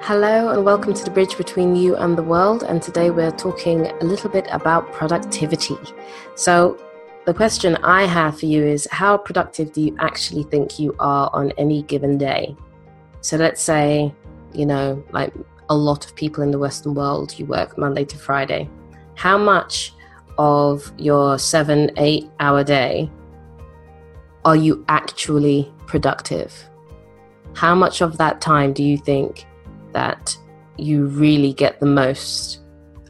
Hello, and welcome to the bridge between you and the world. And today we're talking a little bit about productivity. So, the question I have for you is how productive do you actually think you are on any given day? So, let's say, you know, like a lot of people in the Western world, you work Monday to Friday. How much of your seven, eight hour day are you actually productive? How much of that time do you think that you really get the most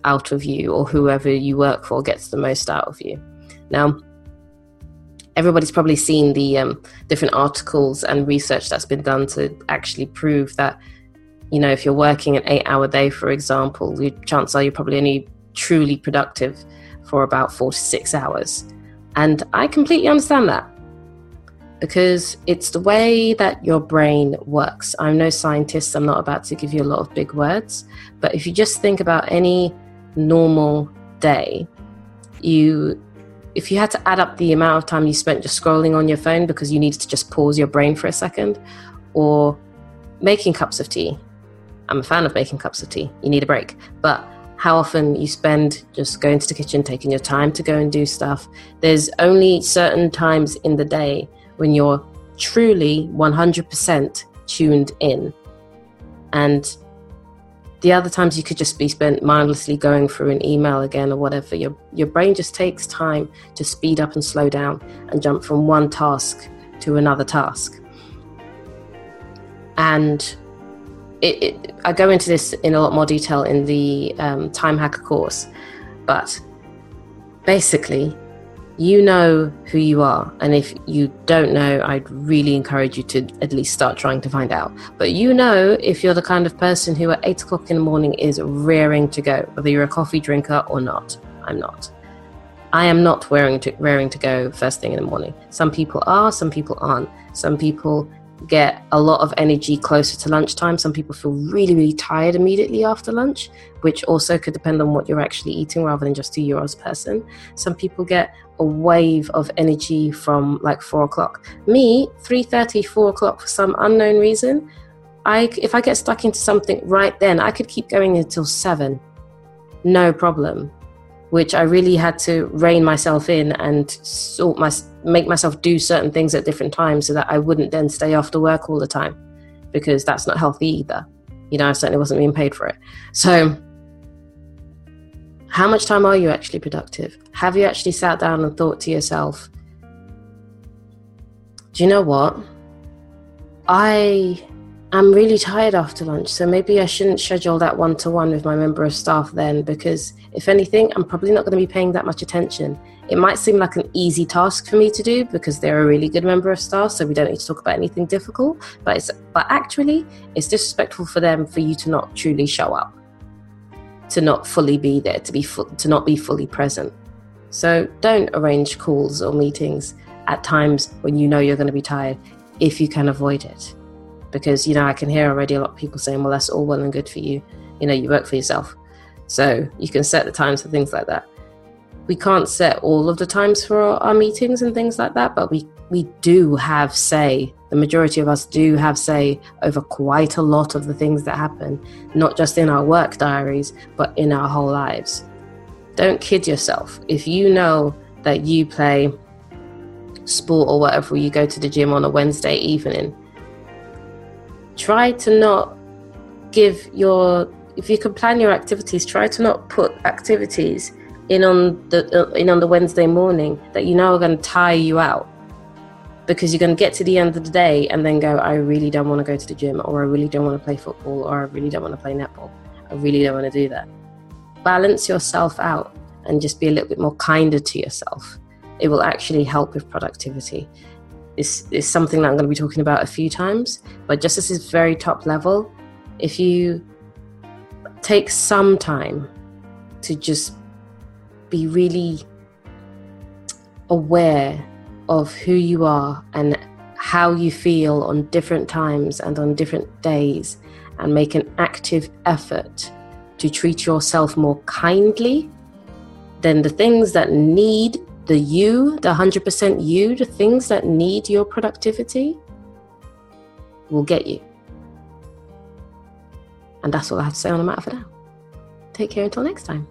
out of you or whoever you work for gets the most out of you. Now, everybody's probably seen the um, different articles and research that's been done to actually prove that, you know, if you're working an eight hour day, for example, the chances are you're probably only truly productive for about four to six hours. And I completely understand that because it's the way that your brain works. I'm no scientist, I'm not about to give you a lot of big words, but if you just think about any normal day, you if you had to add up the amount of time you spent just scrolling on your phone because you needed to just pause your brain for a second or making cups of tea. I'm a fan of making cups of tea. You need a break. But how often you spend just going to the kitchen, taking your time to go and do stuff. There's only certain times in the day when you're truly 100% tuned in. And the other times you could just be spent mindlessly going through an email again or whatever. Your, your brain just takes time to speed up and slow down and jump from one task to another task. And it, it, I go into this in a lot more detail in the um, Time Hacker course, but basically, you know who you are. And if you don't know, I'd really encourage you to at least start trying to find out. But you know if you're the kind of person who at eight o'clock in the morning is raring to go, whether you're a coffee drinker or not. I'm not. I am not raring to, raring to go first thing in the morning. Some people are, some people aren't. Some people get a lot of energy closer to lunchtime. Some people feel really, really tired immediately after lunch, which also could depend on what you're actually eating rather than just who you are as person. Some people get a wave of energy from like four o'clock. Me, 3.30, 4 o'clock for some unknown reason, I, if I get stuck into something right then, I could keep going until seven. No problem which I really had to rein myself in and sort my make myself do certain things at different times so that I wouldn't then stay after work all the time because that's not healthy either. You know, I certainly wasn't being paid for it. So, how much time are you actually productive? Have you actually sat down and thought to yourself, do you know what? I am really tired after lunch, so maybe I shouldn't schedule that one to one with my member of staff then because if anything, I'm probably not going to be paying that much attention. It might seem like an easy task for me to do because they're a really good member of staff, so we don't need to talk about anything difficult. But it's but actually, it's disrespectful for them for you to not truly show up, to not fully be there, to be fu- to not be fully present. So don't arrange calls or meetings at times when you know you're going to be tired if you can avoid it. Because you know I can hear already a lot of people saying, "Well, that's all well and good for you. You know, you work for yourself." So you can set the times for things like that. We can't set all of the times for our, our meetings and things like that, but we, we do have say. The majority of us do have say over quite a lot of the things that happen, not just in our work diaries, but in our whole lives. Don't kid yourself. If you know that you play sport or whatever, you go to the gym on a Wednesday evening, try to not give your if you can plan your activities, try to not put activities in on the in on the Wednesday morning that you know are going to tire you out because you're going to get to the end of the day and then go, I really don't want to go to the gym, or I really don't want to play football, or I really don't want to play netball. I really don't want to do that. Balance yourself out and just be a little bit more kinder to yourself. It will actually help with productivity. This is something that I'm going to be talking about a few times, but just as this very top level, if you take some time to just be really aware of who you are and how you feel on different times and on different days and make an active effort to treat yourself more kindly then the things that need the you, the 100% you, the things that need your productivity will get you. And that's all I have to say on the matter for now. Take care until next time.